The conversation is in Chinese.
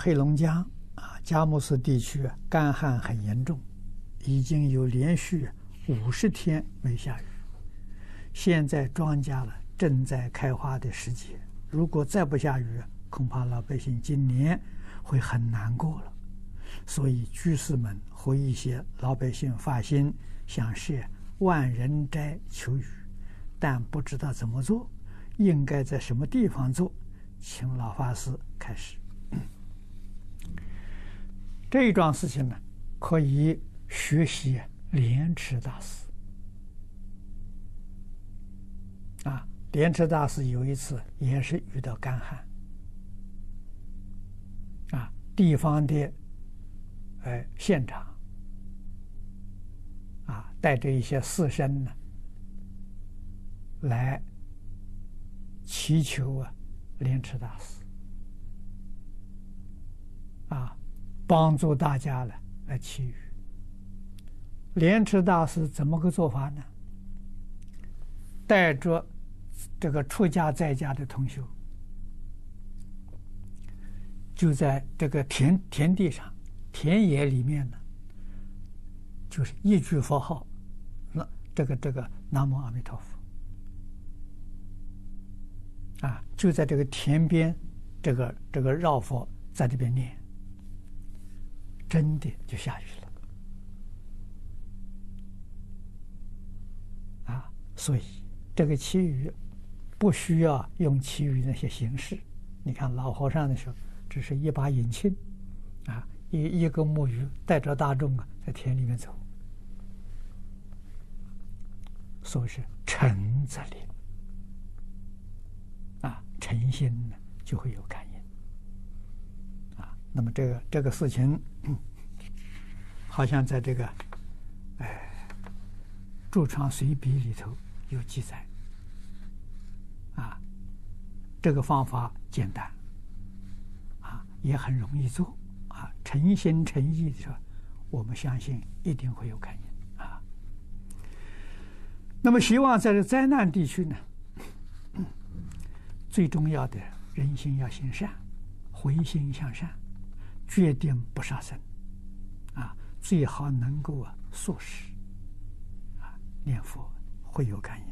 黑龙江啊，佳木斯地区干旱很严重，已经有连续五十天没下雨。现在庄稼了正在开花的时节，如果再不下雨，恐怕老百姓今年会很难过了。所以居士们和一些老百姓发心想设万人斋求雨，但不知道怎么做，应该在什么地方做，请老法师开始。这一桩事情呢，可以学习莲池大师。啊，莲池大师有一次也是遇到干旱，啊，地方的，哎，县长，啊，带着一些士绅呢，来祈求啊，莲池大师，啊。帮助大家了来祈雨。莲池大师怎么个做法呢？带着这个出家在家的同修，就在这个田田地上、田野里面呢，就是一句佛号，那这个这个南无阿弥陀佛啊，就在这个田边，这个这个绕佛在这边念。真的就下雨了啊！所以这个祈雨不需要用祈雨那些形式。你看老和尚的时候，只是一把引磬啊，一一个木鱼带着大众啊，在田里面走，所以是诚则灵啊，诚心呢就会有感应。啊那么这个这个事情，好像在这个哎《住床随笔》里头有记载啊。这个方法简单啊，也很容易做啊。诚心诚意的时候，我们相信一定会有感应啊。那么，希望在这灾难地区呢，最重要的人心要行善，回心向善。决定不杀生，最好能够啊素食，啊念佛会有感应。